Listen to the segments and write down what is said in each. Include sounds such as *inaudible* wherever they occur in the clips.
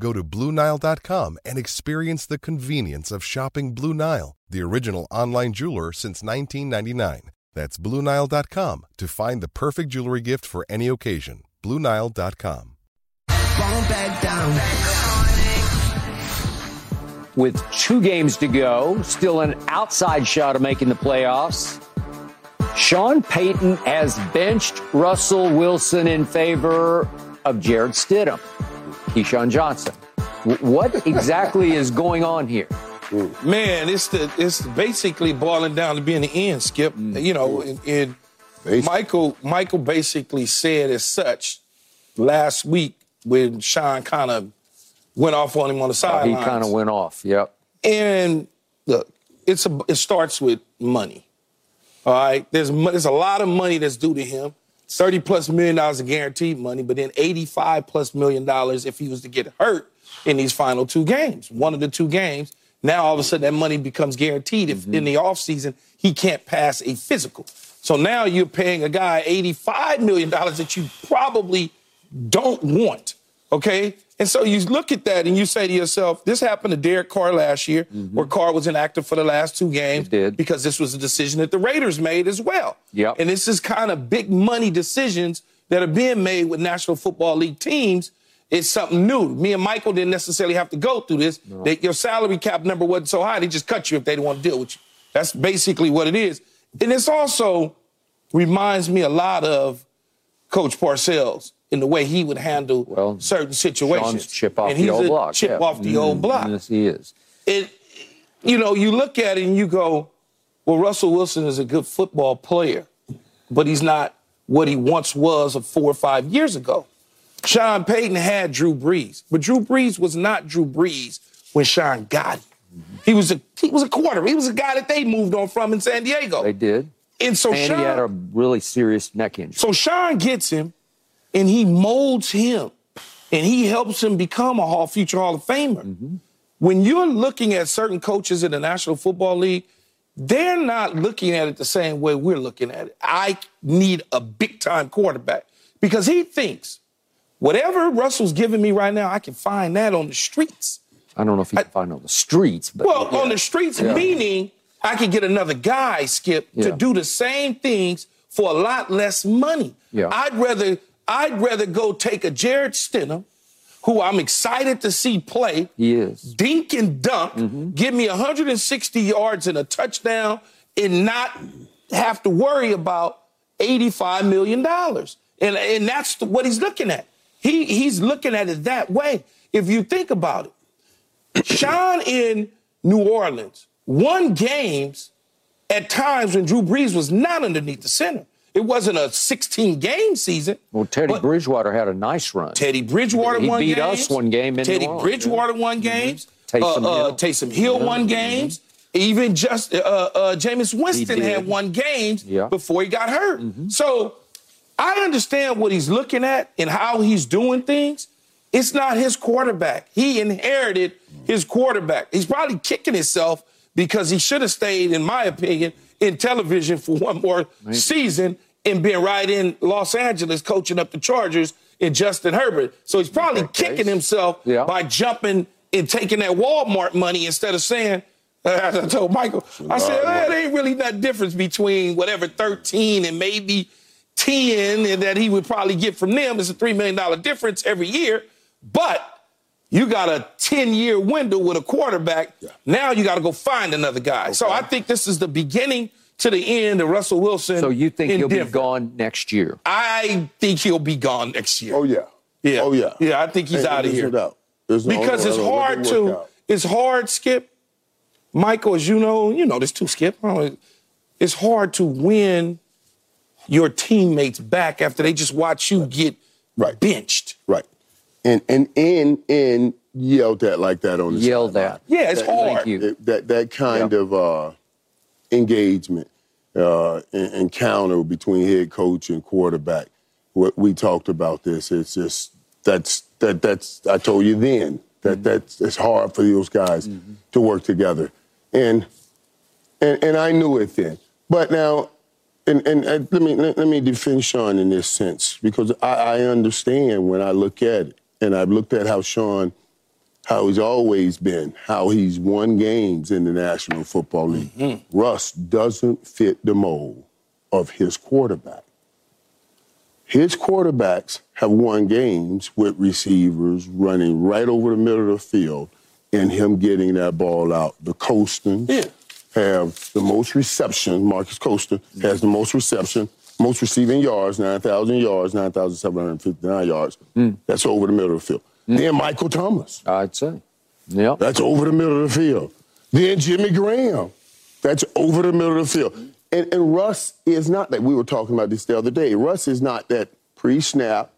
Go to BlueNile.com and experience the convenience of shopping Blue Nile, the original online jeweler since 1999. That's BlueNile.com to find the perfect jewelry gift for any occasion. BlueNile.com. With two games to go, still an outside shot of making the playoffs. Sean Payton has benched Russell Wilson in favor of Jarrett Stidham, Keyshawn Johnson. What exactly *laughs* is going on here? Man, it's the it's basically boiling down to being the end, Skip. Mm. You know, and, and Michael Michael basically said as such last week when Sean kind of went off on him on the Oh, he kind of went off. Yep. And look, it's a it starts with money. All right, there's there's a lot of money that's due to him. Thirty plus million dollars of guaranteed money, but then eighty-five plus million dollars if he was to get hurt in these final two games. One of the two games. Now all of a sudden that money becomes guaranteed if mm-hmm. in the offseason he can't pass a physical. So now you're paying a guy eighty-five million dollars that you probably don't want. Okay? And so you look at that and you say to yourself, this happened to Derek Carr last year, mm-hmm. where Carr was inactive for the last two games because this was a decision that the Raiders made as well. Yep. And this is kind of big money decisions that are being made with National Football League teams. It's something new. Me and Michael didn't necessarily have to go through this. They, your salary cap number wasn't so high, they just cut you if they didn't want to deal with you. That's basically what it is. And it's also reminds me a lot of Coach Parcells in the way he would handle certain situations. Sean's chip off and the he's old a block. Chip yeah. off the old Mm, block. Yes, he is. It, you know, you look at it and you go, well, Russell Wilson is a good football player, but he's not what he once was of four or five years ago. Sean Payton had Drew Brees, but Drew Brees was not Drew Brees when Sean got him. He was a he was a quarter. He was a guy that they moved on from in San Diego. They did. And so and Sean, he had a really serious neck injury. so Sean gets him, and he molds him, and he helps him become a Hall future Hall of Famer. Mm-hmm. When you're looking at certain coaches in the National Football League, they're not looking at it the same way we're looking at it. I need a big time quarterback because he thinks whatever Russell's giving me right now, I can find that on the streets. I don't know if he can find it on the streets, but Well, yeah. on the streets, Yeah. meaning I could get another guy, Skip, to do the same things for a lot less money. Yeah. I'd rather I'd rather go take a Jarrett Stidham, who I'm excited to see play, dink and dunk, Mm-hmm. give me 160 yards and a touchdown, and not have to worry about 85 million dollars. And and that's what he's looking at. He he's looking at it that way. If you think about it, *coughs* Sean in New Orleans won games at times when Drew Brees was not underneath the center. It wasn't a 16 game season. Well, Teddy but Bridgewater had a nice run. Teddy Bridgewater he won beat games. us one game in Teddy New Orleans, Bridgewater won games. Taysom uh, uh, Hill. Taysom Hill won games. Even just uh, uh, Jameis Winston had won games Yeah. Mm-hmm. before he got hurt. So I understand what he's looking at and how he's doing things. It's not his quarterback. He inherited his quarterback. He's probably kicking himself because he should have stayed, in my opinion, in television for one more season and been right in Los Angeles coaching up the Chargers and Justin Herbert. So he's probably kicking himself Yeah. by jumping and taking that Walmart money instead of saying, as *laughs* I told Michael, I said, "Eh, there ain't really that difference between whatever 13 and maybe 10 and that he would probably get from them. It's a $3 million difference every year. But you got a 10 year window with a quarterback. Now you got to go find another guy. So I think this is the beginning to the end of Russell Wilson. So you think he'll Denver. be gone next year? I think he'll be gone next year. Oh yeah. Yeah. Oh yeah. Yeah, I think he's Ain't- out of here. no no- because it's no- no- hard let it work to. out. It's hard, Skip. Michael, as you know, you know there's two Skip. It's hard to win your teammates back after they just watch you get Right. benched. Right. And and and and yelled at like that on the Yelled at. Yeah, it's hard. Thank you. It- that that kind Yeah. of uh, engagement uh, encounter between head coach and quarterback. What we talked about this. It's just that's that that's I told you then that Mm-hmm. that's it's hard for those guys to work together, and and and I knew it then. But now. And, and, and let me let, let me defend Sean in this sense because I, I understand when I look at it, and I've looked at how Sean how he's always been, how he's won games in the National Football League. Mm-hmm. Russ doesn't fit the mold of his quarterback. His quarterbacks have won games with receivers running right over the middle of the field and him getting that ball out. The Costans Yeah. have the most reception. Marques Colston has the most reception, most receiving yards, 9,000 yards, 9,759 yards. Mm. That's over the middle of the field. Then Michael Thomas. I'd say. Yeah. That's over the middle of the field. Then Jimmy Graham. That's over the middle of the field. And, and Russ is not that. We were talking about this the other day. Russ is not that pre-snap,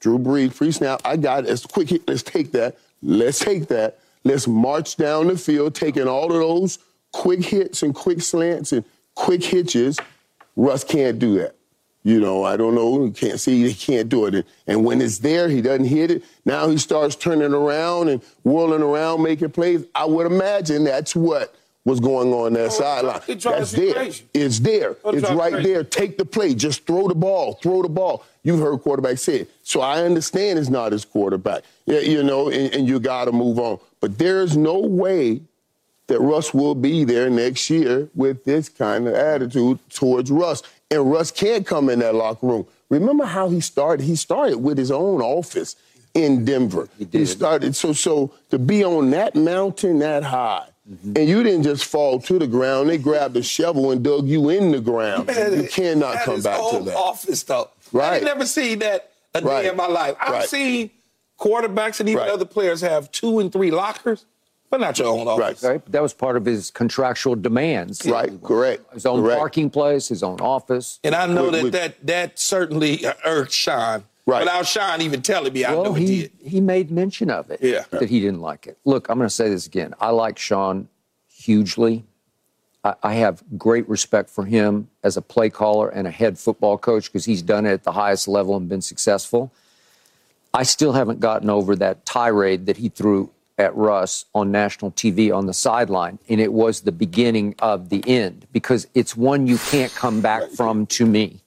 Drew Brees pre-snap. I got it. It's quick hit. Let's take that. Let's take that. Let's march down the field, taking all of those quick hits and quick slants and quick hitches. Russ can't do that. You know, I don't know. He can't see. He can't do it. And, when it's there, he doesn't hit it. Now he starts turning around and whirling around, making plays. I would imagine that's what was going on that Oh, sideline. That's there. crazy. It's there. It It's right crazy. there. Take the play. Just throw the ball. Throw the ball. You've heard quarterback say it. So I understand it's not his quarterback. Yeah, you know, and, and you got to move on. But there's no way that Russ will be there next year with this kind of attitude towards Russ. And Russ can't come in that locker room. Remember how he started? He started with his own office in Denver. He, did. started so so to be on that mountain that high. Mm-hmm. And you didn't just fall to the ground. They grabbed a shovel and dug you in the ground. You cannot come back to that. Office though. I Right. ain't never seen that a Right. day in my life. I've Right. seen quarterbacks and even Right. other players have two and three lockers, but not your own office. Right. Right? That was part of his contractual demands. Right, correct. His own correct. parking place, his own office. And I know With- that, with- that that certainly uh, irked Sean. Right. Without Sean even telling me, I well, know he, he, did. he made mention of it. Yeah. That he didn't like it. Look, I'm going to say this again. I like Sean hugely. I, I have great respect for him as a play caller and a head football coach because he's done it at the highest level and been successful. I still haven't gotten over that tirade that he threw at Russ on national TV on the sideline, and it was the beginning of the end because it's one you can't come back from to me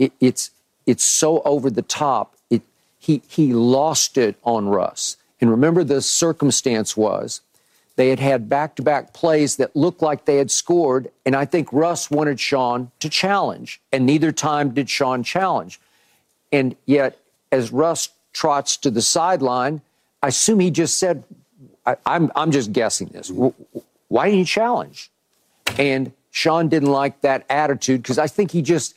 it, it's it's so over the top. It he he lost it on Russ. And remember, the circumstance was they had had back to back plays that looked like they had scored, and I think Russ wanted Sean to challenge, and neither time did Sean challenge. And yet, as Russ trots to the sideline, I assume he just said, I, I'm I'm just guessing this. Why didn't you challenge? And Sean didn't like that attitude because I think he just,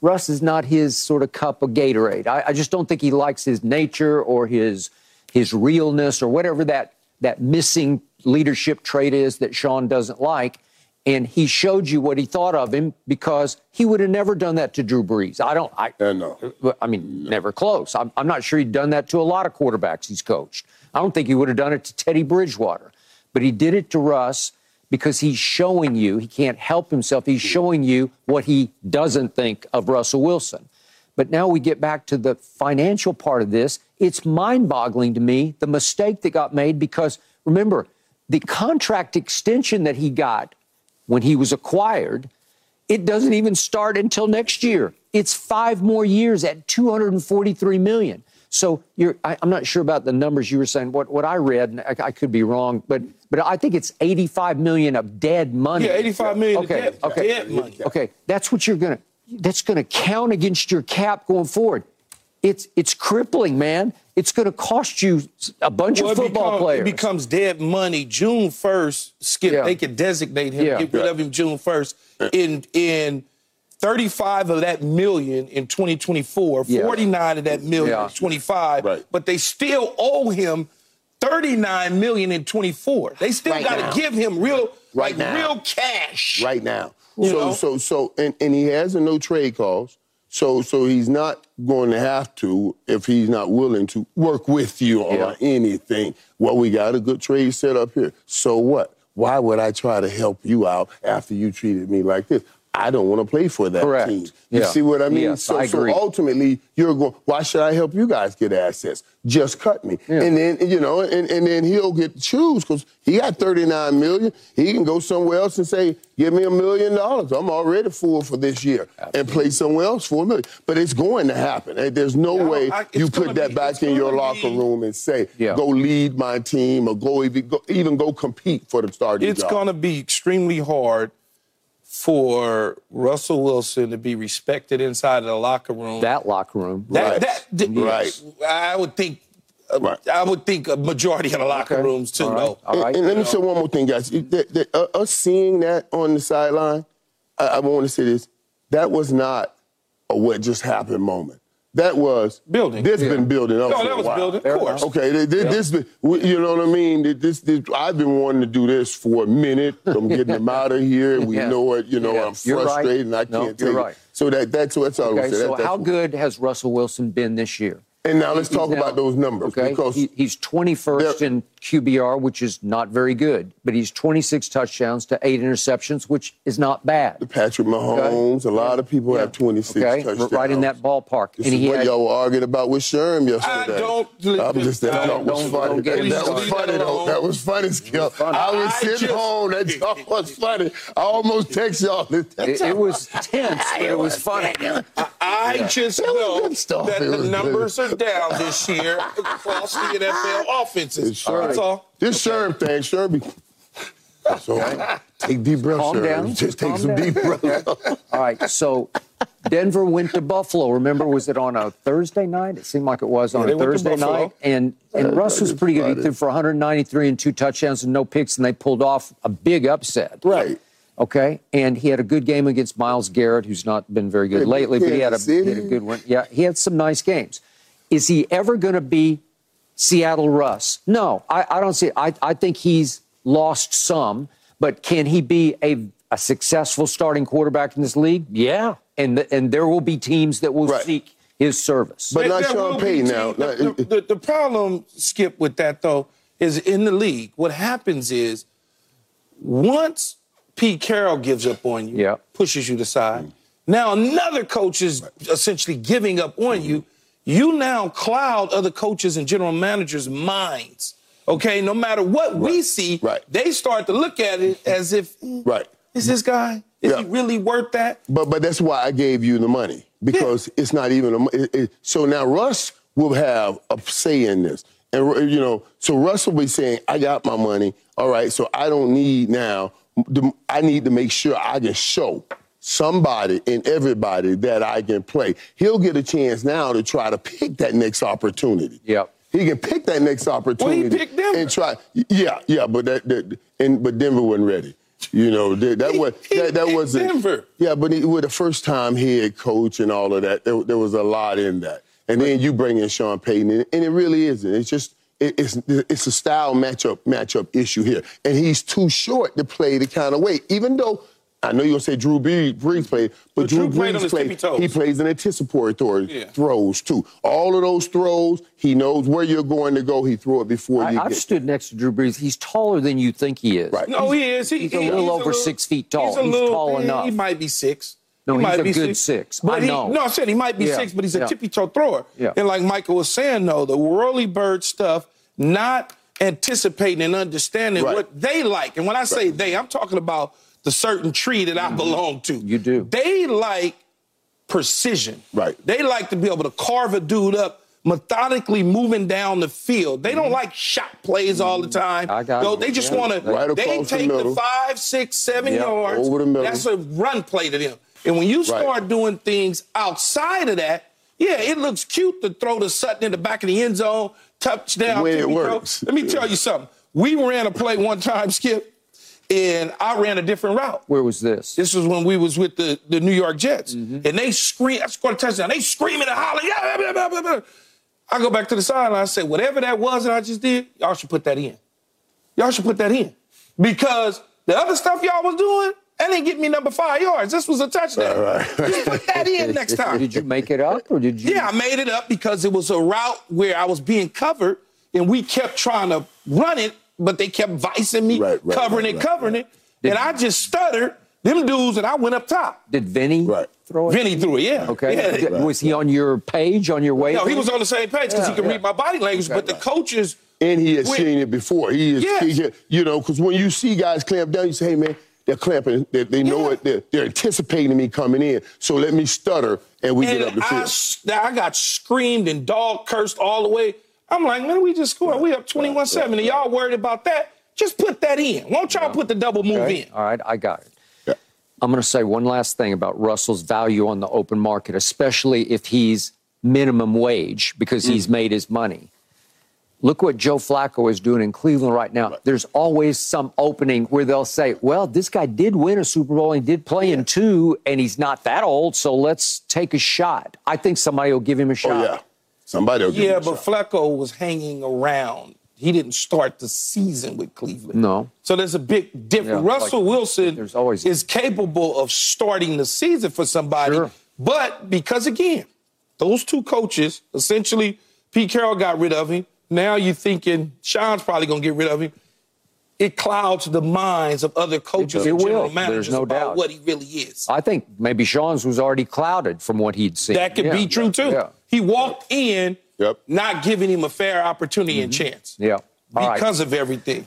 Russ is not his sort of cup of Gatorade. I, I just don't think he likes his nature or his his realness or whatever that that missing leadership trait is that Sean doesn't like. And he showed you what he thought of him because he would have never done that to Drew Brees. I don't. I, Uh, no. I mean, never close. I'm, I'm not sure he'd done that to a lot of quarterbacks he's coached. I don't think he would have done it to Teddy Bridgewater, but he did it to Russ because he's showing you he can't help himself. He's showing you what he doesn't think of Russell Wilson. But now we get back to the financial part of this. It's mind boggling to me the mistake that got made because remember, the contract extension that he got when he was acquired it doesn't even start until next year. It's five more years at 243 million. So you're, I, I'm not sure about the numbers you were saying. What what I read, and I, I could be wrong, but but I think it's 85 million of dead money. Yeah, 85 million of Okay, dead- okay, dead money. okay. That's what you're gonna. That's gonna count against your cap going forward. It's it's crippling, man. It's gonna cost you a bunch Well, of it football become- players. It becomes dead money. June first, Skip. Yeah. They can designate him, Yeah. get rid of him June first. In in 35 of that million in 2024, Yeah. 49 of that million Yeah. 25, Right. but they still owe him 39 million in 24. They still Right got to give him real, Right like now. real cash. right now. You so know? so so and, and he has a no trade clause. So so he's not going to have to if he's not willing to work with you on anything. Well, we got a good trade set up here. So what? Why would I try to help you out after you treated me like this? I don't want to play for that Correct. team. You Yeah. see what I mean? Yes, so, I so ultimately, you're going. Why should I help you guys get assets? Just cut me, Yeah. and then you know, and, and then he'll get to choose because he got 39 million. He can go somewhere else and say, "Give me a million dollars. I'm already full for this year," and play somewhere else for a million. But it's going to happen. There's no Yeah, way I- you put that be- back in your locker be- room and say, Yeah. "Go lead my team," or go even go, even go compete for the starting It's job. going to be extremely hard for Russell Wilson to be respected inside of the locker room. That locker room. That, Right. that, th- Right. I would think. uh, Right. I would think a majority of the locker Okay. rooms too. All right. though. All right. And, and let me say one more thing, guys. It- that- that, uh, us seeing that on the sideline, I, I want to say this: that was not a what just happened moment. That was Building. This Yeah. been building up. No, for that a was while. building, of course. Okay, this, this been, you know what I mean. This, this, I've been wanting to do this for a minute. *laughs* I'm getting them out of here. We Yeah. know it. You know, Yeah. I'm You're right. frustrated and I No, can't you're take right. it. So that that's that's all I Okay, was saying. so That- how good has Russell Wilson been this year? And now let's He's talk now- about those numbers Okay, because he, he's 21st They're- in QBR, which is not very good, but he's 26 touchdowns to eight interceptions, which is not bad. Patrick Mahomes, a lot of people have 26 Okay, touchdowns. right in that ballpark. This and is he what had, y'all were arguing about with Sherm yesterday. I don't- I'm just that don't- talk was funny. don't get that was funny though. That was funny, Skip. I was I sitting just- home. That talk was funny. I almost text y'all. it, it was tense, *laughs* but it was funny. I just That was know stuff. that the was good. numbers are down this year across the NFL offenses. It's Sherm. That's all. This Sherm thing, Sherm. be- So take deep breaths, Calm Sherm. down. *laughs* Just take Calm some down. deep breaths. *laughs* All right, so Denver went to Buffalo. Remember, was it on a Thursday night? It seemed like it was on they a Thursday night. And and Russ was pretty good. He threw for 193 and two touchdowns and no picks, and they pulled off a big upset. Right. Okay, and he had a good game against Myles Garrett, who's not been very good Hey, lately, but he had, a, he had a good one. Yeah, he had some nice games. Is he ever going to be Seattle Russ? No, I, I don't see. It. I, I think he's lost some, but can he be a, a successful starting quarterback in this league? Yeah, and the, and there will be teams that will Right. seek his service. But not There Sean Payton now. The, the- the- the problem, Skip, with that though, is in the league. What happens is once Pete Carroll gives up on you, Yeah. pushes you to side. Now another coach is essentially giving up on you. You now cloud other coaches and general managers' minds. Okay, no matter what we see, Right. they start to look at it as if, mm, Right. is this guy? Is Yeah. he really worth that? But but that's why I gave you the money because it's not even a. It, it, so now Russ will have a say in this, and you know, so Russ will be saying, "I got my money. All right, so I don't need now. The- I need to make sure I can show." Somebody and everybody that I can play. He'll get a chance now to try to pick that next opportunity. Yep. He can pick that next opportunity picked Denver. and try. Yeah, yeah, but that, that and but Denver wasn't ready. You know that, that He- was he that, that wasn't Denver. yeah, but he, with the first time head coach and all of that, there, there was a lot in that. And then you bring in Sean Payton, and, and it really isn't. It's just it, it's it's a style matchup matchup issue here, and he's too short to play the kind of way. Even though I know you're gonna say Drew Brees, Brees played, but, But Drew, Drew played Brees his played. He plays an anticipatory throw, Yeah. throws too. All of those throws, he knows where you're going to go. He throw it before I, you I've get. stood next to Drew Brees. He's taller than you think he is. Right. No, he is. He, he's a he- little over six feet tall. He's, a He's little, tall eh, he- enough. He might be six. No, he he's might a be good six. But I he, know. No, I said he might be Yeah, six, but he's a yeah. tippy toe thrower. Yeah. And like Michael was saying, though, the whirly bird stuff, not anticipating and understanding Right. what they like. And when I say they, I'm talking about the certain tree that I belong to. Mm-hmm. You do. They like precision. Right. They like to be able to carve a dude up methodically moving down the field. They don't like shot plays all the time. Mm-hmm. I got No, they just want to. Right they the take the, middle. five, six, seven Yeah, yards. over the middle. That's a run play to them. And when you start doing things outside of that, yeah, it looks cute to throw the Sutton in the back of the end zone, touchdown. When it works. Let me tell you something. We ran a play one time, Skip, and I ran a different route. Where was this? This was when we was with the, the New York Jets, mm-hmm. and they scream. I scored a touchdown. They screaming and hollering. Yeah, blah, blah, blah, blah. I go back to the sideline. I say, whatever that was that I just did, y'all should put that in. Y'all should put that in because the other stuff y'all was doing, that didn't get me number five yards. This was a touchdown. Just put that in *laughs* next time. Did you make it up or did you? Yeah, I made it up because it was a route where I was being covered, and we kept trying to run it, but they kept vicing me, Right, right, covering right, it, right, covering it, and I just stuttered. Them dudes, and I went up top. Did Vinny Right. throw it? Vinny threw it, yeah. Okay. Yeah. Did- Was he on your page on your way? No, he was on the same page because Yeah, he could yeah. read my body language, but the coaches. And he has Wait. seen it before. He is, Yes. he- you know, because when you see guys clamp down, you say, hey, man, they're clamping. They, they know Yeah. it. They're, they're anticipating me coming in. So let me stutter and we get up And the I, field. s- I got screamed and dog cursed all the way. I'm like, man, we just scored. We up 21 7. And y'all worried about that? Just put that in. Won't y'all put the double move Okay. in? All right, I got it. Yeah. I'm going to say one last thing about Russell's value on the open market, especially if he's minimum wage because he's Mm. made his money. Look what Joe Flacco is doing in Cleveland right now. There's always some opening where they'll say, well, this guy did win a Super Bowl and he did play in two, and he's not that old, so let's take a shot. I think somebody will give him a oh, shot. Oh, yeah. Somebody will give Yeah, him a shot. Yeah, but. Flacco was hanging around. He didn't start the season with Cleveland. No. So there's a big difference. Yeah, Russell like, Wilson there's always- is capable of starting the season for somebody. Sure. But because, again, those two coaches, essentially, Pete Carroll got rid of him. Now you're thinking Sean's probably going to get rid of him. It clouds the minds of other coaches It and will. general There's managers no about doubt. what he really is. I think maybe Sean's was already clouded from what he'd seen. That could Yeah, be true, too. Yeah. He walked in Yep. not giving him a fair opportunity and mm-hmm. chance yeah. All right. because of everything.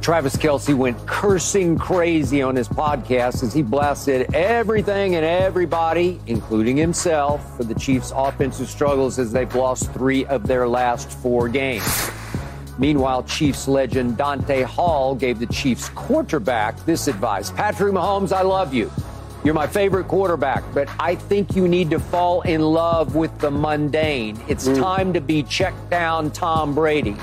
Travis Kelce went cursing crazy on his podcast as he blasted everything and everybody, including himself, for the Chiefs' offensive struggles as they've lost three of their last four games. Meanwhile, Chiefs legend Dante Hall gave the Chiefs quarterback this advice Patrick Mahomes, I love you. You're my favorite quarterback, but I think you need to fall in love with the mundane. It's mm. time to be checked down Tom Brady.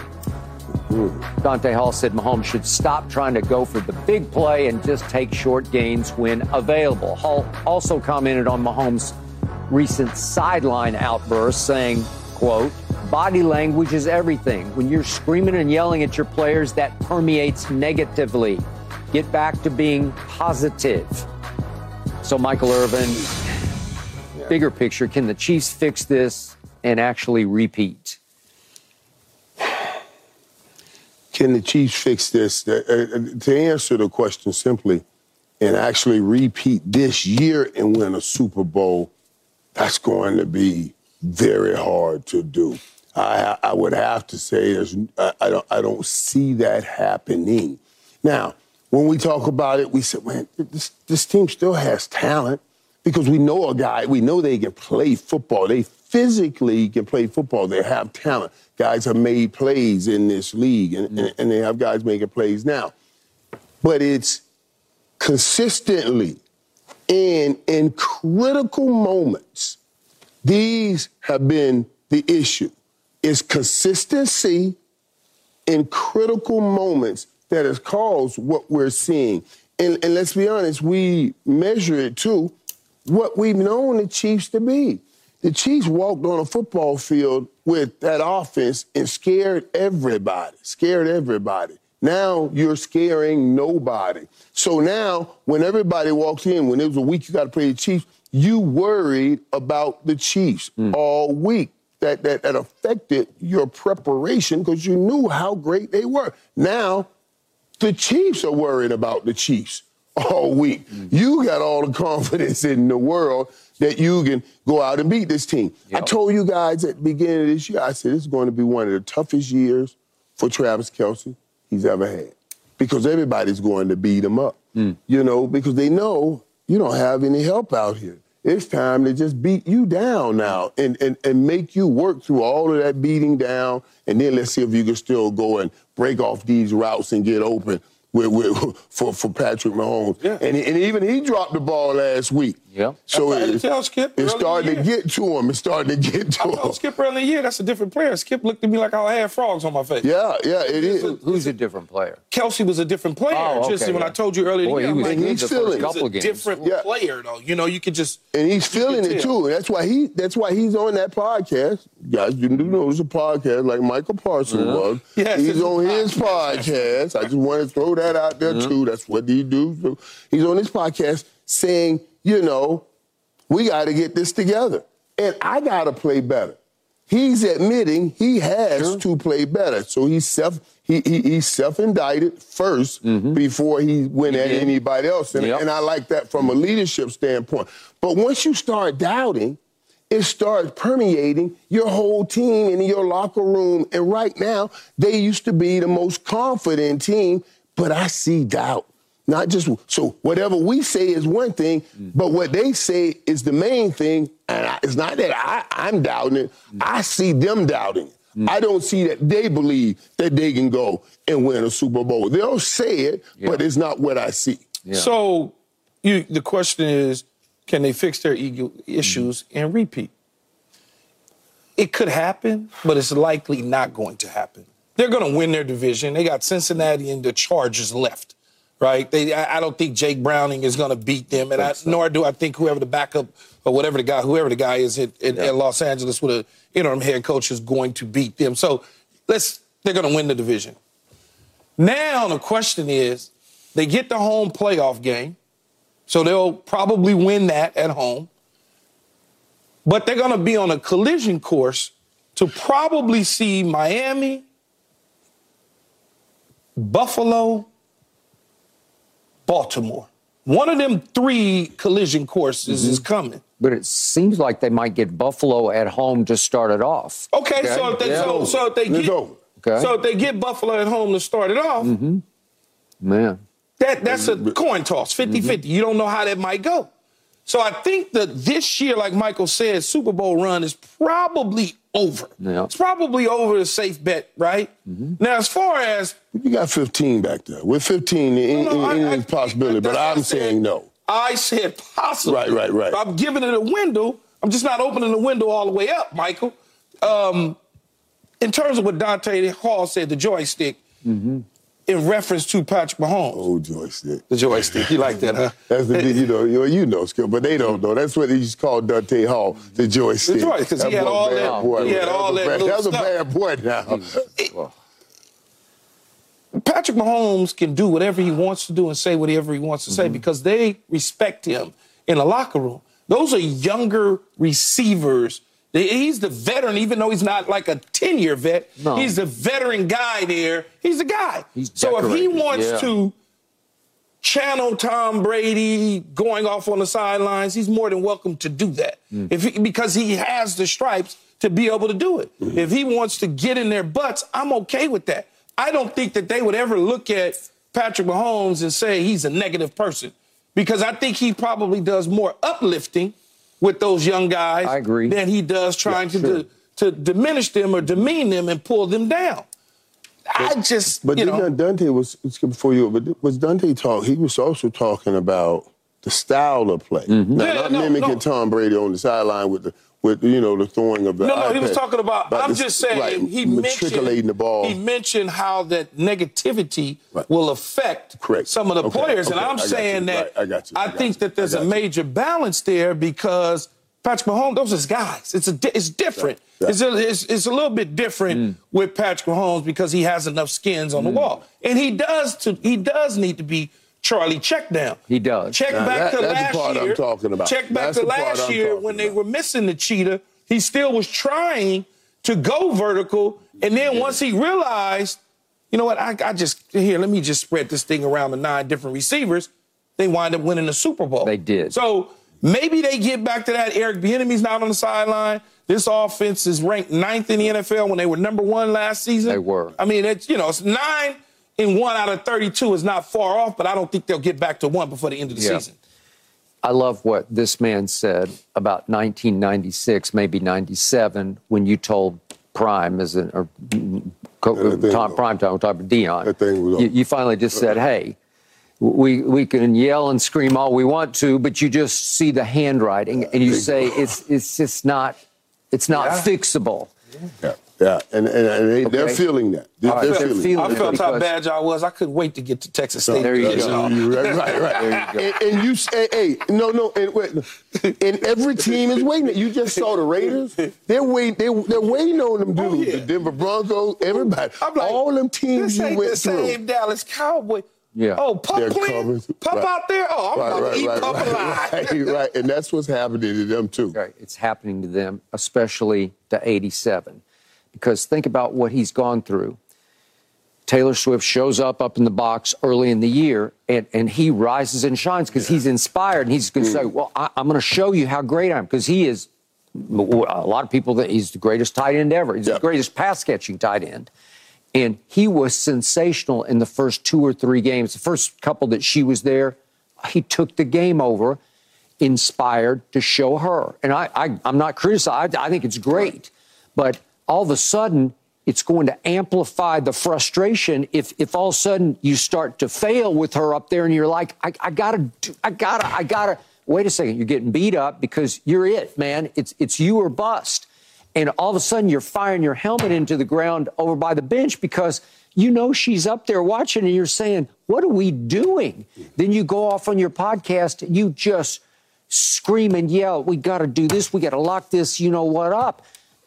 Dante Hall said Mahomes should stop trying to go for the big play and just take short gains when available. Hall also commented on Mahomes' recent sideline outburst, saying, quote, body language is everything. When you're screaming and yelling at your players, that permeates negatively. Get back to being positive. So, Michael Irvin, bigger picture, can the Chiefs fix this and actually repeat? Can the Chiefs fix this? Uh, uh, to answer the question simply and actually repeat this year and win a Super Bowl, that's going to be very hard to do. I, I would have to say there's, I, I, don't, I don't see that happening. Now, when we talk about it, we said, man, this, this team still has talent because we know a guy, we know they can play football. They physically can play football. They have talent. Guys have made plays in this league, and, and, and they have guys making plays now. But it's consistently and in critical moments, these have been the issue. It's consistency in critical moments that has caused what we're seeing. And, and let's be honest, we measure it too, what we've known the Chiefs to be. The Chiefs walked on a football field with that offense and scared everybody, scared everybody. Now you're scaring nobody. So now, when everybody walks in, when it was a week you got to play the Chiefs, you worried about the Chiefs mm. all week. That, that, that affected your preparation because you knew how great they were. Now, the Chiefs are worried about the Chiefs all week. Mm. You got all the *laughs* confidence in the world that you can go out and beat this team. I told you guys at the beginning of this year, I said this is going to be one of the toughest years for Travis Kelce he's ever had. because everybody's going to beat him up. Mm. You know, because they know you don't have any help out here. It's time to just beat you down now and, and, and make you work through all of that beating down. And then let's see if you can still go and break off these routes and get open with, with, *laughs* for, for Patrick Mahomes. Yeah. And, and even he dropped the ball last week. Yeah. So I tried it's, tell Skip it's starting to get to him. It's starting to get to I him. Skip early in the year, that's a different player. Skip looked at me like I had frogs on my face. Yeah, yeah, it is. Who's a different player? Kelce was a different player. Oh, just okay, when. I told you earlier, Boy, in he was year, I'm And good he's the feeling it. like, couple of he's a games. different Yeah. player, though. You know, you could just. And he's feeling it too. And that's why he that's why he's on that podcast. Guys, you do know it's a podcast like Micah Parsons uh-huh. was. Yes, he's on his podcast. I just want to throw that out there uh-huh. too. That's what he do. So he's on his podcast saying, you know, we got to get this together. And I got to play better. He's admitting he has to play better. So he's self he, he he's self-indicted 1st mm-hmm. before he went at did. anybody else. And, Yep. and I like that from a leadership standpoint. But once you start doubting, it starts permeating your whole team and your locker room. And right now, they used to be the most confident team, but I see doubt. Not just so whatever we say is one thing, but what they say is the main thing. And I, it's not that I, I'm doubting it. I see them doubting it. I don't see that they believe that they can go and win a Super Bowl. They'll say it, but it's not what I see. So you, the question is, can they fix their ego issues and repeat? It could happen, but it's likely not going to happen. They're going to win their division. They got Cincinnati and the Chargers left, right? They, I, I don't think Jake Browning is going to beat them, and I, nor do I think whoever the backup or whatever the guy, whoever the guy is at, at, at Los Angeles with an interim head coach is going to beat them. So let's, they're going to win the division. Now the question is, they get the home playoff game, so they'll probably win that at home. But they're going to be on a collision course to probably see Miami, Buffalo, Baltimore. One of them three collision courses is mm-hmm. coming. But it seems like they might get Buffalo at home to start it off. Okay, so if they Yeah. so, so if they get. Okay. so if they get Buffalo at home to start it off, mm-hmm. Man. That that's a coin toss, 50-50. You don't know how that might go. So I think that this year, like Michael said, Super Bowl run is probably over. Yeah. It's probably over a safe bet, right? Now, as far as You got 15 back there. With 15, any, No, no, I- any I- possibility, but I'm said. saying no. I said possible. Right, right, right. I'm giving it a window. I'm just not opening the window all the way up, Michael. Um, in terms of what Dante Hall said, the joystick, Mm-hmm. In reference to Patrick Mahomes. Oh, joystick. The joystick. You like that, huh? *laughs* That's the you know you, you know Skill, but they don't know. That's what he used to call Dante Hall the joystick. The joy- 'cause he had all that- Boy, he had all that That was a bad boy now. Hmm. Patrick Mahomes can do whatever he wants to do and say whatever he wants to say mm-hmm. because they respect him in the locker room. Those are younger receivers. He's the veteran, even though he's not like a 10 year vet. No. He's the veteran guy there. He's the guy. He's so if he wants yeah. to channel Tom Brady going off on the sidelines, he's more than welcome to do that. Mm. If he, because he has the stripes to be able to do it. Mm-hmm. If he wants to get in their butts, I'm okay with that. I don't think that they would ever look at Patrick Mahomes and say he's a negative person because I think he probably does more uplifting with those young guys I agree. than he does trying to, to to diminish them or demean them and pull them down. I just, But you know, Dante was before you, but was Dante talk? He was also talking about the style of play, Mm-hmm. Now, Yeah, not no, mimicking no. Tom Brady on the sideline with the with you know the throwing of the. No, no, he was talking about. I'm just saying right, he mentioned the ball. He mentioned how that negativity Right. will affect Correct. some of the Okay, players, and okay, I I'm saying you. that Right, I got you, I got think you, that there's a major balance there because Patrick Mahomes, those is guys. It's a di- it's different. Mm. It's, a, it's it's a little bit different with Patrick Mahomes because he has enough skins on the wall, and he does to he does need to be. Charlie, check down. He does. Check Now, back that- to that's the last part I'm year. talking about. Check back That's to last year when they were missing the cheetah. He still was trying to go vertical. And then once he realized, you know what, I, I just, here, let me just spread this thing around the nine different receivers, they wind up winning the Super Bowl. They did. So maybe they get back to that. Eric Bieniemy's not on the sideline. This offense is ranked ninth in the NFL when they were number one last season. They were. I mean, it's, you know, it's nine in one out of 32 is not far off, but I don't think they'll get back to one before the end of the Yeah. season. I love what this man said about 1996, maybe 97, when you told Prime as an or co- Yeah, Tom Prime time, we're talking about Deion. That thing was you, you finally just said, "Hey, we we can yell and scream all we want to, but you just see the handwriting and you say it's it's just not it's not Yeah. fixable." Yeah, yeah, and, and, and they, they're Okay. feeling that. They're, All right, they're they're feeling, feeling I it felt how bad y'all was. I couldn't wait to get to Texas State. There you because go. right, right, right. There you go. And, and you say, hey, no, no, and, wait, and every team is waiting. You just saw the Raiders. They're waiting. They, they're waiting on them oh, dudes. Oh, yeah. The Denver Broncos. Everybody. I'm like, all them teams this you ain't went the through. same Dallas Cowboy. Yeah. Oh, pup They're playing? covered. Pup Right. out there? Oh, I'm Right, about right, to eat right, pup right, alive. *laughs* right, right, and that's what's happening to them too. Right. It's happening to them, especially to 87. Because think about what he's gone through. Taylor Swift shows up up in the box early in the year, and, and he rises and shines because he's inspired, and he's going to say, mm-hmm. "Well, I, I'm going to show you how great I am," because he is. A lot of people that he's the greatest tight end ever. He's the greatest pass catching tight end, and he was sensational in the first two or three games. The first couple that she was there, he took the game over, inspired to show her. And I, I I'm not criticizing. I, I think it's great, but all of a sudden it's going to amplify the frustration if if all of a sudden you start to fail with her up there and you're like, I, I gotta, do, I gotta, I gotta. Wait a second, you're getting beat up because you're it, man. It's it's you or bust. And all of a sudden you're firing your helmet into the ground over by the bench because you know she's up there watching and you're saying, What are we doing? Then you go off on your podcast, and you just scream and yell, We got to do this, we got to lock this, you know what up.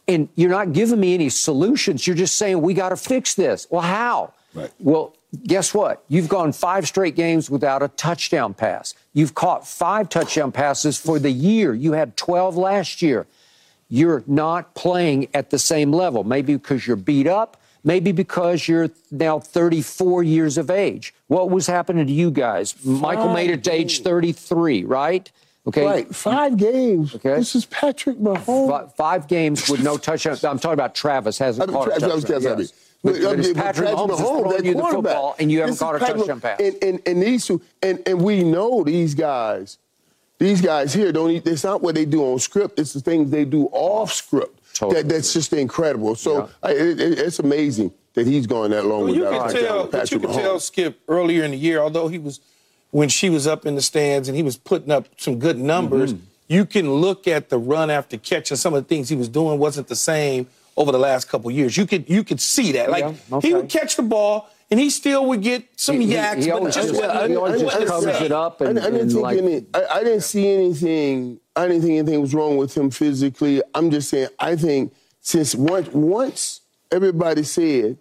And you're not giving me any solutions. You're just saying, We got to fix this. Well, how? Right. Well, guess what? You've gone five straight games without a touchdown pass. You've caught five touchdown passes for the year. You had 12 last year you're not playing at the same level. Maybe because you're beat up, maybe because you're now 34 years of age. What was happening to you guys? Michael made it to age 33, right? Okay. Right, five games. Okay. This is Patrick Mahomes. Fi- Five games with no touchdowns. I'm talking about Travis hasn't I mean, caught a touchdown. Travis- Travis- Yes. But, but but Patrick Mahomes, is throwing you the football, and you haven't This caught a Patrick touchdown Mahomes. pass. And, and, and these two, and, and we know these guys, these guys here don't. eat- It's not what they do on script. It's the things they do off script. Totally That, that's just incredible. So Yeah. I, it, it- it's amazing that he's going that long Well, you without could tell, Patrick but you could tell Skip earlier in the year, although he was when she was up in the stands and he was putting up some good numbers. Mm-hmm. You can look at the run after catch and some of the things he was doing wasn't the same over the last couple years. You could you could see that. Like Yeah, okay. he would catch the ball and he still would get some He- he- yaks, he but always just just- he always just covers same. it up and- I, I didn't and think like- any. I, I didn't see anything. I didn't think anything was wrong with him physically. I'm just saying. I think since once once everybody said,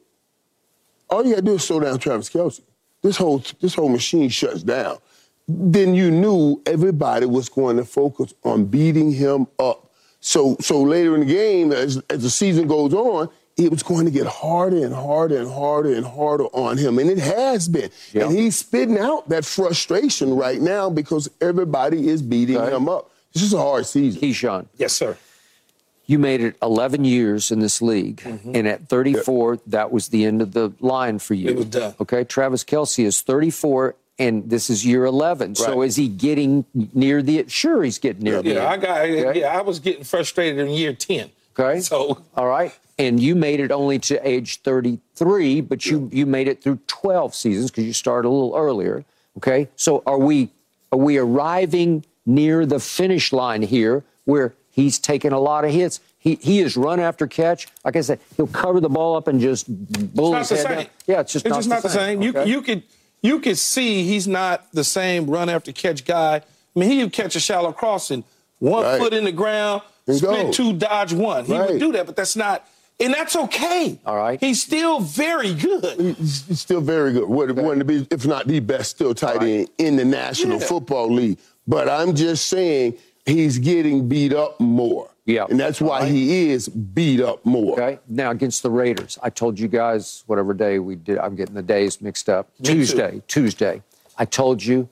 all you got to do is slow down Travis Kelce. This whole this whole machine shuts down. Then you knew everybody was going to focus on beating him up. So so later in the game, as as the season goes on. It was going to get harder and harder and harder and harder on him. And it has been. Yeah. And he's spitting out that frustration right now because everybody is beating Okay. him up. This is a hard season. Keyshawn. Yes, sir. You made it 11 years in this league, mm-hmm. and at 34, that was the end of the line for you. It was done. Okay, Travis Kelce is 34, and this is year 11. So is he getting near the? Sure, he's getting near the. Yeah, I got. Okay? Yeah, I was getting frustrated in year ten. Okay. So all right, and you made it only to age 33, but you you made it through 12 seasons because you started a little earlier. Okay, so are we are we arriving near the finish line here where he's taken a lot of hits? He he is run after catch. Like I said, he'll cover the ball up and just bull it's his not the head same. down. Yeah, it's just it's not, just not the same. You Okay? you could you could see he's not the same run after catch guy. I mean, he would catch a shallow crossing, one Right. foot in the ground, And split go. two, dodge one. He Right. would do that, but that's not, and that's okay. All right. he's still very good. He's he's still very good. One one to be, if not the best, still tight end in the National Yeah. Football League. But I'm just saying he's getting beat up more. Yeah. And that's why he is beat up more. Okay. Now against the Raiders, I told you guys whatever day we did. I'm getting the days mixed up. too. Tuesday. Tuesday. I told you,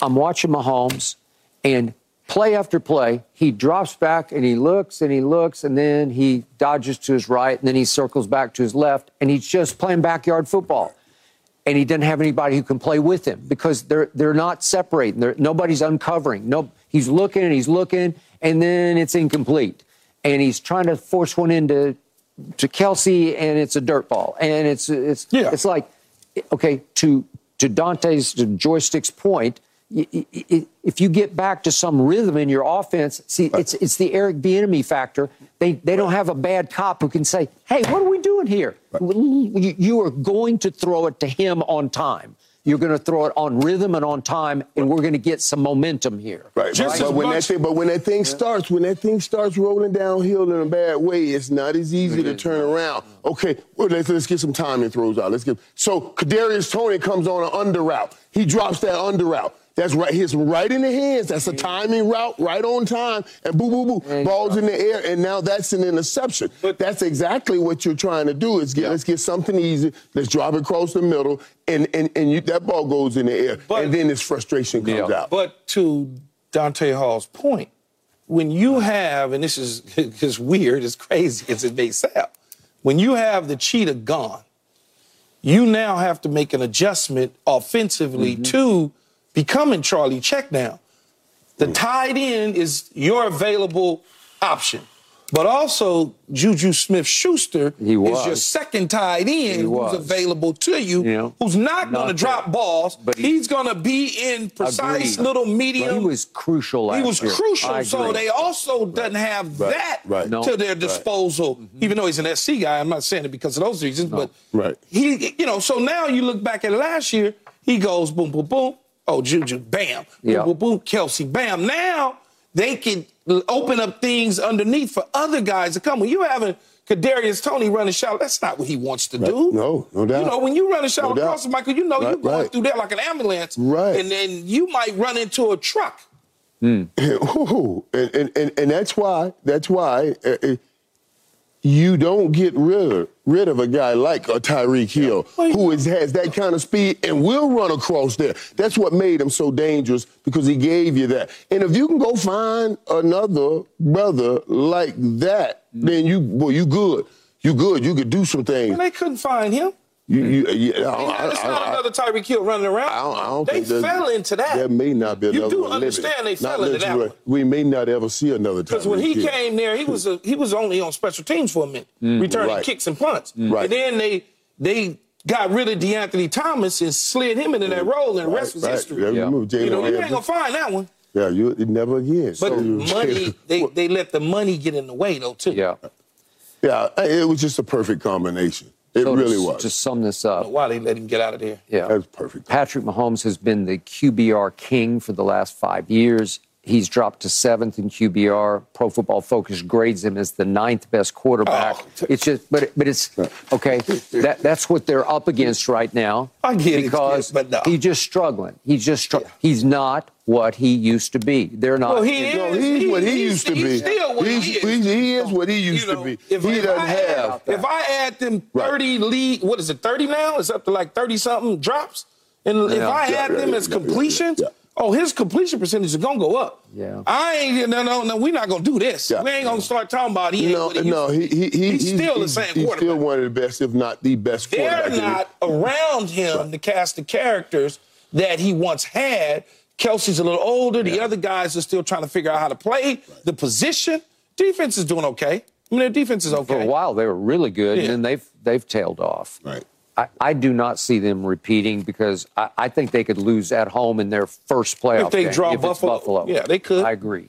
I'm watching Mahomes, and play after play, he drops back and he looks and he looks, and then he dodges to his right, and then he circles back to his left, and he's just playing backyard football. and he doesn't have anybody who can play with him because they're they're not separating. They're, nobody's uncovering. No, he's looking and he's looking, and then it's incomplete, and he's trying to force one into to Kelce, and it's a dirt ball, and it's it's Yeah. it's like okay to to Dante's to joystick's point. If you get back to some rhythm in your offense, see, it's it's the Eric Bieniemy factor. They they don't have a bad cop who can say, "Hey, what are we doing here?" You, you are going to throw it to him on time. You're going to throw it on rhythm and on time, and we're going to get some momentum here. Right, Just but when much- that thing, but when that thing starts, when that thing starts rolling downhill in a bad way, it's not as easy to turn around. Okay, well, let's, let's get some timing throws out. Let's get so Kadarius Toney comes on an under route. He drops that under route. That's right. Hits right in the hands. That's a timing route, right on time, and boo, boo, boo, And- balls in the air, and now that's an interception. But that's exactly what you're trying to do. Is get let's get something easy. Let's drop it across the middle, and and and you, that ball goes in the air, But- and then this frustration comes Yeah. out. But to Dante Hall's point, when you have, and this is *laughs* as weird, it's crazy as it may sound, when you have the cheetah gone, you now have to make an adjustment offensively Mm-hmm. to becoming Charlie Check now. The tight end is your available option. But also, Juju Smith Schuster He is was. your second tight end who's was. available to you, Yeah. who's not, Not going to drop balls. But he- he's going to be in precise Agreed. little medium. He was crucial last He was year. crucial. So they also doesn't have Right. that Right. No. to their Right. disposal. Mm-hmm. Even though he's an SC guy, I'm not saying it because of those reasons, but Right. he, you know. So now you look back at last year. He goes boom, boom, boom. Oh, Juju, bam, Yeah. boom, boom. Kelce, bam. Now they can open up things underneath for other guys to come. When you having Kadarius Toney running shallow, that's not what he wants to do. No, no doubt. You know, when you run a shallow No crossing, Michael, you know you're going right. through there like an ambulance, Right. And then you might run into a truck. *laughs* Ooh, and, and, and, and that's why that's why uh, uh, you don't get rid of, rid of a guy like a Tyreek Hill Well, who is, has that kind of speed and will run across there. That's what made him so dangerous because he gave you that. And if you can go find another brother like that, then you well you good. You good. You could do some things. And they couldn't find him. You, hmm. you, uh, yeah, I- it's I- not I- another Tyreek Hill running around. I don't, I don't they think fell into that. There may not be another. You another do one understand living. they Not fell into that literally. one. We may not ever see another time. Because when he came there, he was a, he was only on special teams for a minute, mm. returning Right. kicks and punts. Mm. Right. And then they they got rid of DeAnthony Thomas and slid him into that mm. role, and the rest was right. history. Yeah, Yeah. You know, Jalen you ain't gonna find that one. Yeah, you never again. But So- money, *laughs* they, they let the money get in the way though too. Yeah. yeah, it was just a perfect combination. It So really to, was. To sum this up, Why they let him get out of there? yeah, That was perfect. Patrick Mahomes has been the QBR king for the last five years. He's dropped to seventh in QBR. Pro Football Focus grades him as the ninth best quarterback. Oh. It's just, but but it's okay. That that's what they're up against right now. I get it, because but no. he's just struggling. He's just str- he's not what he used to be. They're not. Well, he No, is. he's he- what he used to he's be. Still what He's- he is. he is what he used You to be. If, He if doesn't I have Add, if I add them Right. 30 lead, what is it, 30 now? It's up to like 30 something drops. And if I Yeah, add yeah, them as yeah, yeah, completions, yeah. Oh, his completion percentage is going to go up. Yeah. I ain't, no, no, no, we're not going to do this. Yeah. We ain't going to start talking about he ain't No, what he no, he, he, he, he's, still the same He's quarterback. still one of the best, if not the best They're quarterback. in the- not around him to cast the characters that he once had. Kelce's a little older. The other guys are still trying to figure out how to play the position. Defense is doing okay. I mean, their defense is okay. for a while they were really good, Yeah. and then they've they've tailed off. Right. I, I do not see them repeating because I, I think they could lose at home in their first playoff If they game, draw if it's Buffalo. Buffalo. Yeah, they could. I agree.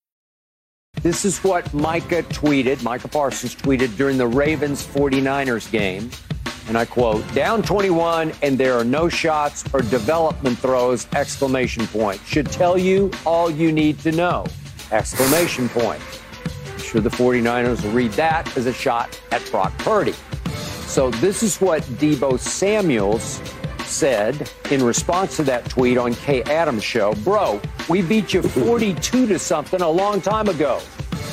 This is what Micah tweeted, Micah Parsons tweeted during the Ravens 49ers game. And I quote, down 21 and there are no shots or development throws, exclamation point. Should tell you all you need to know, exclamation point. I'm sure the 49ers will read that as a shot at Brock Purdy. So this is what Deebo Samuels said in response to that tweet on Kay Adams' show, Bro, we beat you 42 to something a long time ago.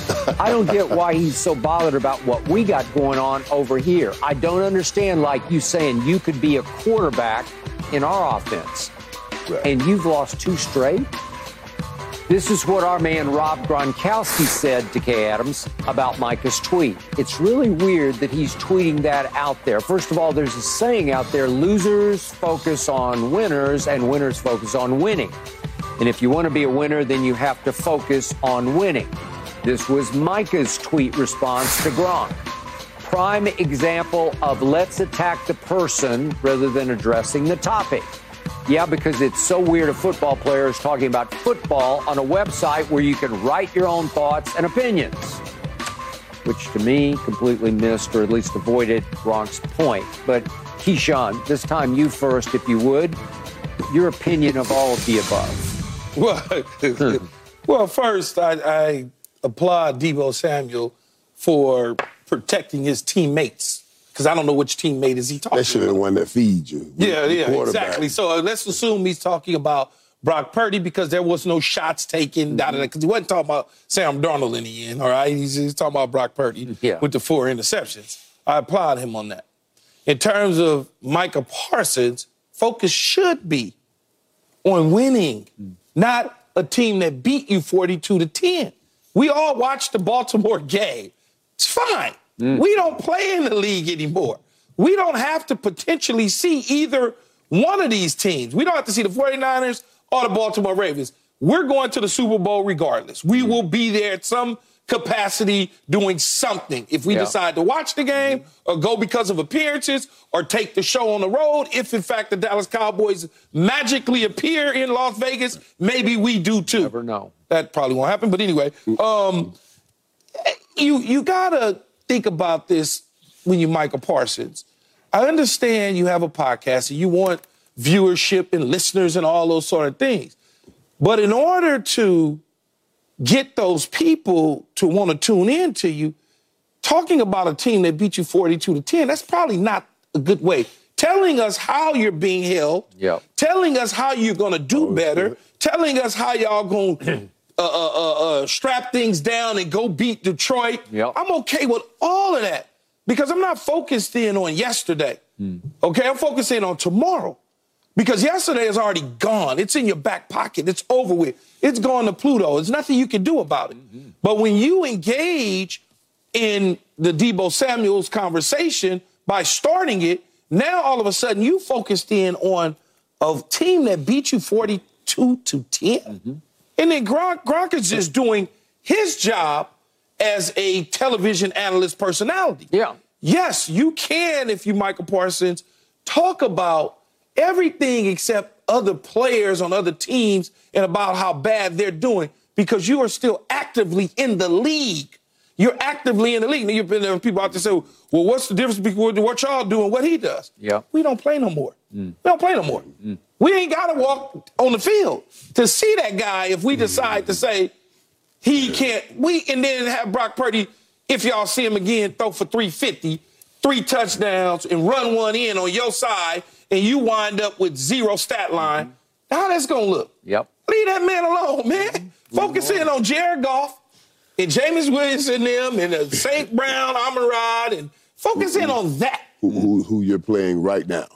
*laughs* I don't get why he's so bothered about what we got going on over here. I don't understand, like you saying, you could be a quarterback in our offense, right. and you've lost two straight. This is what our man Rob Gronkowski said to Kay Adams about Micah's tweet. It's really weird that he's tweeting that out there. First of all, there's a saying out there losers focus on winners and winners focus on winning. And if you want to be a winner, then you have to focus on winning. This was Micah's tweet response to Gronk. Prime example of let's attack the person rather than addressing the topic. Yeah, because it's so weird a football player is talking about football on a website where you can write your own thoughts and opinions, which to me completely missed or at least avoided Gronk's point. But Keyshawn, this time you first, if you would. Your opinion of all of the above. Well, hmm. *laughs* well first, I, I applaud Deebo Samuel for protecting his teammates because I don't know which teammate is he talking. About. That should be the one that feeds you. Yeah, yeah, exactly. So uh, let's assume he's talking about Brock Purdy because there was no shots taken. Because mm-hmm. he wasn't talking about Sam Darnold in the end. All right, he's, he's talking about Brock Purdy yeah. with the four interceptions. I applaud him on that. In terms of Micah Parsons, focus should be on winning, mm. not a team that beat you 42 to 10. We all watched the Baltimore game. It's fine. Mm. We don't play in the league anymore. We don't have to potentially see either one of these teams. We don't have to see the 49ers or the Baltimore Ravens. We're going to the Super Bowl regardless. We mm. will be there at some capacity doing something. If we yeah. decide to watch the game or go because of appearances or take the show on the road, if in fact the Dallas Cowboys magically appear in Las Vegas, maybe we do too. Never know. That probably won't happen. But anyway, um, you you gotta think about this when you Micah Parsons. I understand you have a podcast and you want viewership and listeners and all those sort of things. But in order to get those people to want to tune in to you, talking about a team that beat you 42 to 10, that's probably not a good way. Telling us how you're being held, yep. telling us how you're going to do oh, better, telling us how y'all going to uh, uh, uh, uh, strap things down and go beat Detroit. Yep. I'm okay with all of that because I'm not focused in on yesterday. Mm. Okay, I'm focusing on tomorrow because yesterday is already gone. It's in your back pocket. It's over with. It's gone to Pluto. There's nothing you can do about it. Mm-hmm. But when you engage in the Deebo Samuels conversation by starting it, now all of a sudden you focused in on a team that beat you 42 to 10. Mm-hmm. And then Gronk, Gronk is just doing his job as a television analyst personality. Yeah. Yes, you can, if you Michael Parsons, talk about everything except other players on other teams and about how bad they're doing because you are still actively in the league. You're actively in the league. Now, you've been there people out there say, well, what's the difference between what y'all do and what he does? Yeah. We don't play no more. Mm. We don't play no more. Mm. We ain't got to walk on the field to see that guy if we decide to say he can't. We and then have Brock Purdy, if y'all see him again, throw for 350, three touchdowns, and run one in on your side, and you wind up with zero stat line. Mm-hmm. How that's gonna look? Yep. Leave that man alone, man. Mm-hmm. Focus in on Jared Goff and Jameis Winston, them, and uh, St. Brown, Amon Ra, and focus in on that. Who, who, who you're playing right now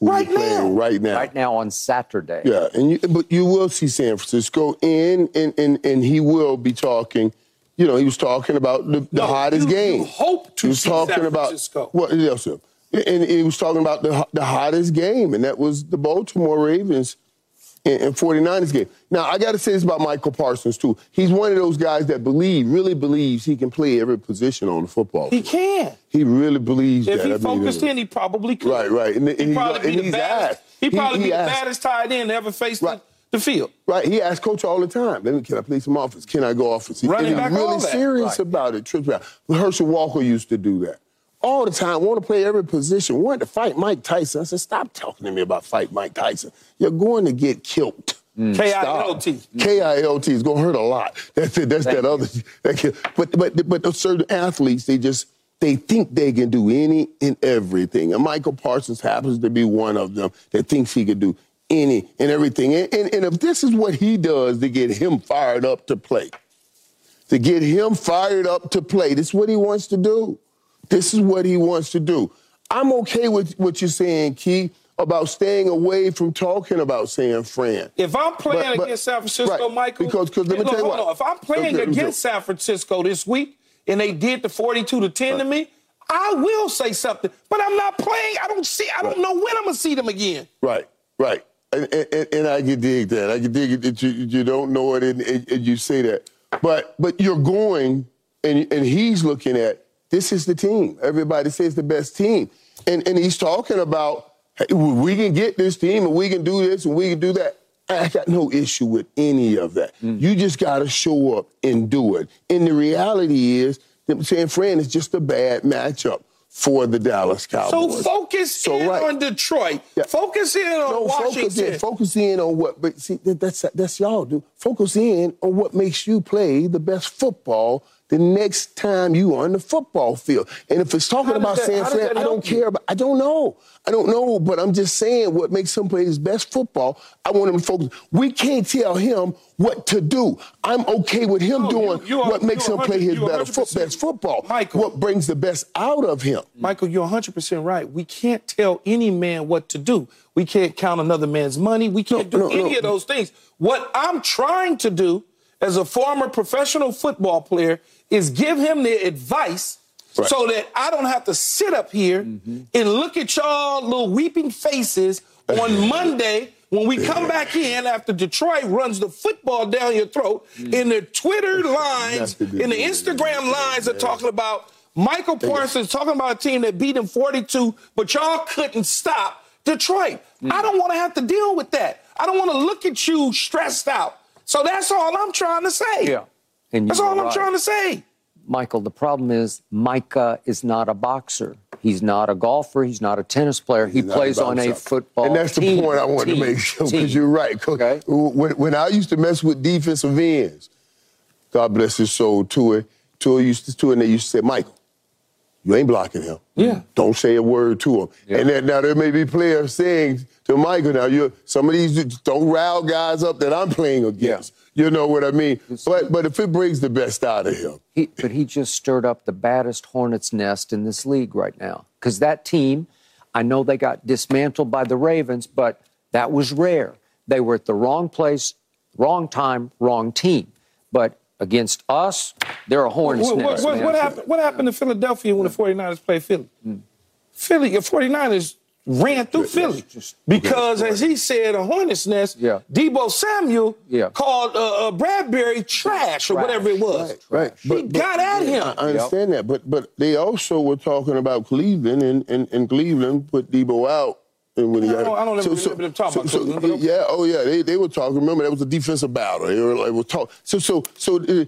right now. right now. Right now on Saturday. Yeah, and you, but you will see San Francisco in, and, and, and he will be talking. You know, he was talking about the, the no, hottest you, game. You hope to he was see talking San about Francisco. Well, yes, sir. And he was talking about the the hottest game, and that was the Baltimore Ravens and, 49ers game. Now, I got to say this about Michael Parsons, too. He's one of those guys that believe, really believes he can play every position on the football He can. He really believes if that. If he focused in, he probably could. Right, right. And, and he'd probably and be the baddest. He'd probably he, be the asked, baddest tight end ever faced right. the, the, field. Right. He asks coach all the time, can I play some offense? Can I go offense? Running and back he's really serious right. about it. Trips. Herschel Walker used to do that all the time, want to play every position, wanted to fight Mike Tyson. I said, stop talking to me about fight Mike Tyson. You're going to get killed. Mm. K-I-L-T. K-I-L-T is going to hurt a lot. That's it. That's Thank that other. *laughs* That but, but, but those certain athletes, they just, they think they can do any and everything. And Michael Parsons happens to be one of them that thinks he can do any and everything. And, and, and if this is what he does to get him fired up to play, to get him fired up to play, this is what he wants to do. This is what he wants to do. I'm okay with what you're saying, Key, about staying away from talking about San Fran. If I'm playing But- but- against San Francisco, right, Michael, because- 'cause let me look, tell you what. on. If I'm playing Okay, against San Francisco this week and they did the 42 to 10 to me, I will say something. But I'm not playing. I don't see. I don't know when I'm gonna see them again. Right, right. And, and, and I can dig that. I can dig it that you, you don't know it and, and, and you say that. But but you're going and and he's looking at this is the team. Everybody says the best team. And and he's talking about hey, we can get this team and we can do this and we can do that. I got no issue with any of that. Mm. You just got to show up and do it. And the reality is San Fran is just a bad matchup for the Dallas Cowboys. So focus So, in right. on Detroit. Yeah. Focus in on No, Washington. focus in, focus in on what. But see, that, that's that's y'all do. Focus in on what makes you play the best football the next time you are on the football field. And if it's talking about that- San Fran, I don't care about. I don't know. I don't know. But I'm just saying what makes him play his best football. I want him to focus. We can't tell him what to do. I'm okay with him No, doing you are- what makes him play his better foot, best football. Michael. What brings the best out of him. Michael, you're 100% right. We can't tell any man what to do. We can't count another man's money. We can't do no, any no. of those things. What I'm trying to do as a former professional football player is give him the advice Right. so that I don't have to sit up here and look at y'all little weeping faces on *laughs* Monday when we come back in after Detroit runs the football down your throat in the Twitter *laughs* lines, in the Instagram lines are talking about Michael Parsons talking about a team that beat him 42, but y'all couldn't stop Detroit. I don't want to have to deal with that. I don't want to look at you stressed out. So that's all I'm trying to say. Yeah. And That's all I'm trying to say. Michael, the problem is Micah is not a boxer. He's not a golfer. He's not a tennis player. he plays on a football And that's team. the point I wanted Team. to make sure because you're right. Okay. When, when I used to mess with defensive ends, God bless his soul, Tua, Tua used to Tua, and they used to say, Michael, you ain't blocking him. Yeah. Don't say a word to him. Yeah. And then, now there may be players saying to Michael, now you're, some of these don't rile guys up that I'm playing against. You know what I mean? But but if it brings the best out of him, He, but he just stirred up the baddest hornet's nest in this league right now. Because that team, I know they got dismantled by the Ravens, but that was rare. They were at the wrong place, wrong time, wrong team. But against us, they're a hornet's What, what, nest. what, man. what happened, what happened to Philadelphia when the 49ers played Philly? Philly, the 49ers ran through Philly just- because, as he said, a hornet's nest, Yeah. Deebo Samuel Yeah. called uh, uh, Bradberry trash, or whatever it was. right? He got at him. I, I understand that, but but they also were talking about Cleveland, and, and, and Cleveland put Deebo out. And when he I don't- I don't ever remember them talking about Cleveland, but yeah, oh yeah, they, they were talking. Remember, that was a defensive battle. They were like, were talk. So so so. Uh,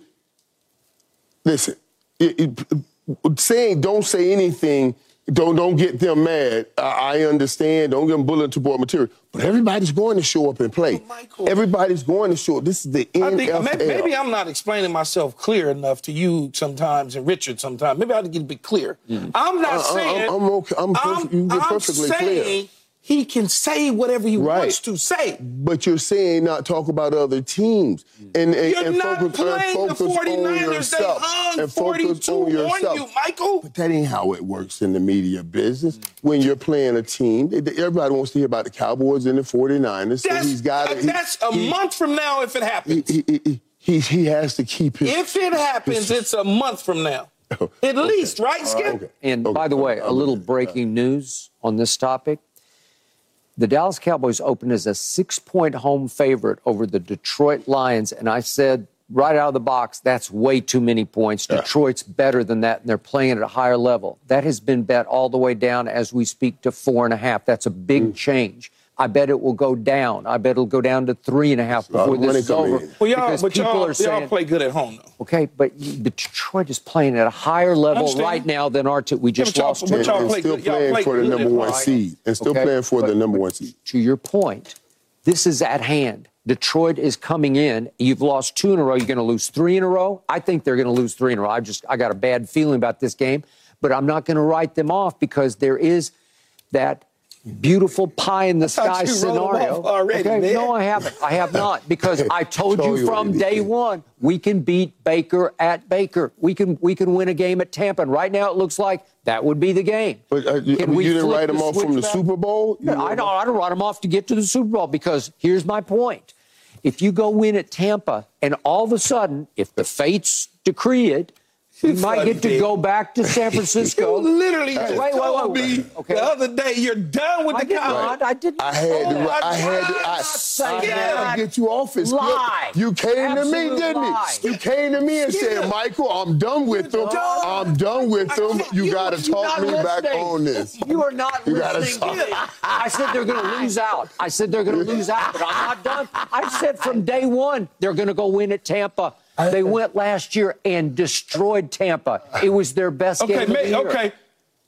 listen, it, it, saying don't say anything. Don't don't get them mad. I, I understand. Don't get them bulletin board material. But everybody's going to show up and play. Michael. Everybody's going to show up. This is the I NFL. think maybe, maybe I'm not explaining myself clear enough to you sometimes and Richard sometimes. Maybe I have to get a bit clear. I'm not Uh, uh, saying. I'm okay. I'm perfect- you get I'm perfectly clear. Saying he can say whatever he Right. wants to say. But you're saying not talk about other teams. And, and, You're and not focus, playing the focus on 49ers. They hung and 42 on on yourself. you, Michael. But that ain't how it works in the media business. When you're playing a team, they- they- everybody wants to hear about the Cowboys and the 49ers. So That's, he's got to. that's a month from now if it happens. He, he, he, he, he has to keep his. if it happens, it's a month from now. *laughs* Oh, at least, right, Skip? okay. And Okay, by the way, okay, a I'm little with you. breaking news on this topic. The Dallas Cowboys opened as a six point home favorite over the Detroit Lions. And I said right out of the box, that's way too many points. Detroit's better than that, and they're playing at a higher level. That has been bet all the way down as we speak to four and a half. That's a big Mm. change. I bet it will go down. I bet it'll go down to three and a half a lot before of this is over. in. Well, y'all, because but people y'all, are saying, y'all play good at home, though. Okay, but you- the Detroit is playing at a higher level right now than our two. We just but y'all- lost but two. and, y'all play still good- playing play for the number one home. seed. And still Okay, playing for the number one seed. To your point, this is at hand. Detroit is coming in. You've lost two in a row. You're going to lose three in a row. I think they're going to lose three in a row. I just I got a bad feeling about this game. but I'm not going to write them off because there is that beautiful pie in the sky you wrote 'em scenario. already, okay? No, I haven't. I have not *laughs* because I told Told you you from day one we can beat Baker at Baker. We can we can win a game at Tampa. And right now it looks like that would be the game. But uh, you, you didn't write the them off from the back? Super Bowl? No, I don't. I don't write them off to get to the Super Bowl because here's my point: if you go win at Tampa, and all of a sudden, if the fates decree it, you might get to Dave. go back to San *laughs* Francisco. You literally just wait, wait, told wait, me wait. Okay. the other day you're done with I the did Cowboys. I didn't. I had to. Oh, I had to. I, my I had to get you off his Lie. You came to me, didn't lie. he? You came to me and Yeah. said, "Michael, I'm done with them. done. I'm done with them. You you- got to talk not me back on this." You are not You gotta listening. stop. I said they're going to lose out. I said they're going to lose out, but I'm not done. I said from day one they're going to go win at Tampa. They went last year and destroyed Tampa. It was their best Okay, game of the may, year. okay.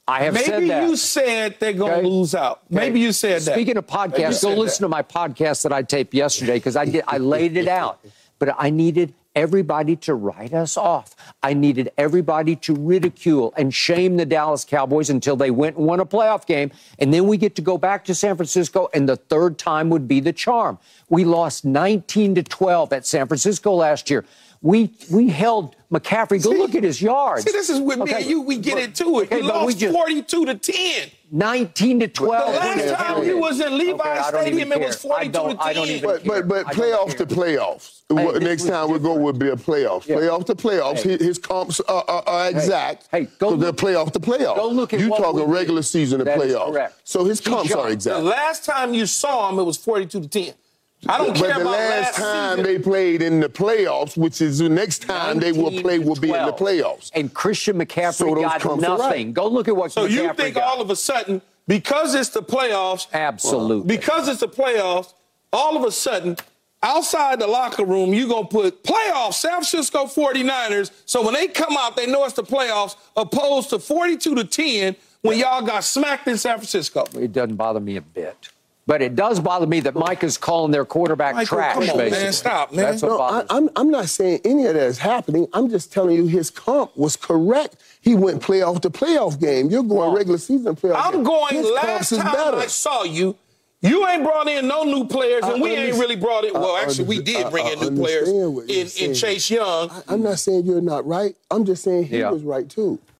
I have said Maybe that. you said they're going to Okay. lose out. Okay. Maybe you said that. Speaking of podcasts, go listen that. to my podcast that I taped yesterday because I did I laid it out. But I needed everybody to write us off. I needed everybody to ridicule and shame the Dallas Cowboys until they went and won a playoff game. And then we get to go back to San Francisco, and the third time would be the charm. We lost 19 to 12 at San Francisco last year. We we held McCaffrey. Go See- look at his yards. See, this is with me and you. We get but- into it. okay, we but lost we just- 42 to 10. 19 to 12. The last time okay. you was in Levi Okay, I don't even Stadium, it was care. I 42 don't- to 10. I don't even But but but I playoffs to playoffs. Hey, What- Next time we go different. would be a playoffs. Yeah. Playoff to playoffs. Hey. His, his comps are, are, are exact. hey, go So they're look- playoff to playoffs. go look at you what talking we did. regular season to That is playoffs. So his comps are exact. The last time you saw him, it was 42 to 10. I don't But care the about last time season. they played in the playoffs, which is the next time they will play, will be in the playoffs. And Christian McCaffrey So those got comps are nothing. right. Go look at what McCaffrey So McCaffrey you think got. all of a sudden, because it's the playoffs, Absolutely. because it's the playoffs, all of a sudden, outside the locker room, you're going to put playoffs, San Francisco 49ers. So when they come out, they know it's the playoffs, opposed to 42 to 10 when y'all got smacked in San Francisco. it doesn't bother me a bit. But it does bother me that Mike is calling their quarterback Michael, trash, come on, man. Stop, man. That's what No, I, bothers me. I'm, I'm not saying any of that is happening. I'm just telling you his comp was correct. He went playoff to playoff game. You're going regular season playoff. I'm game. going his last time better. I saw you. You ain't brought in no new players, and I we ain't really brought in. Well, actually, we did bring in new players understand what you're in, in. Chase Young. I, I'm not saying you're not right. I'm just saying he Yeah. was right too.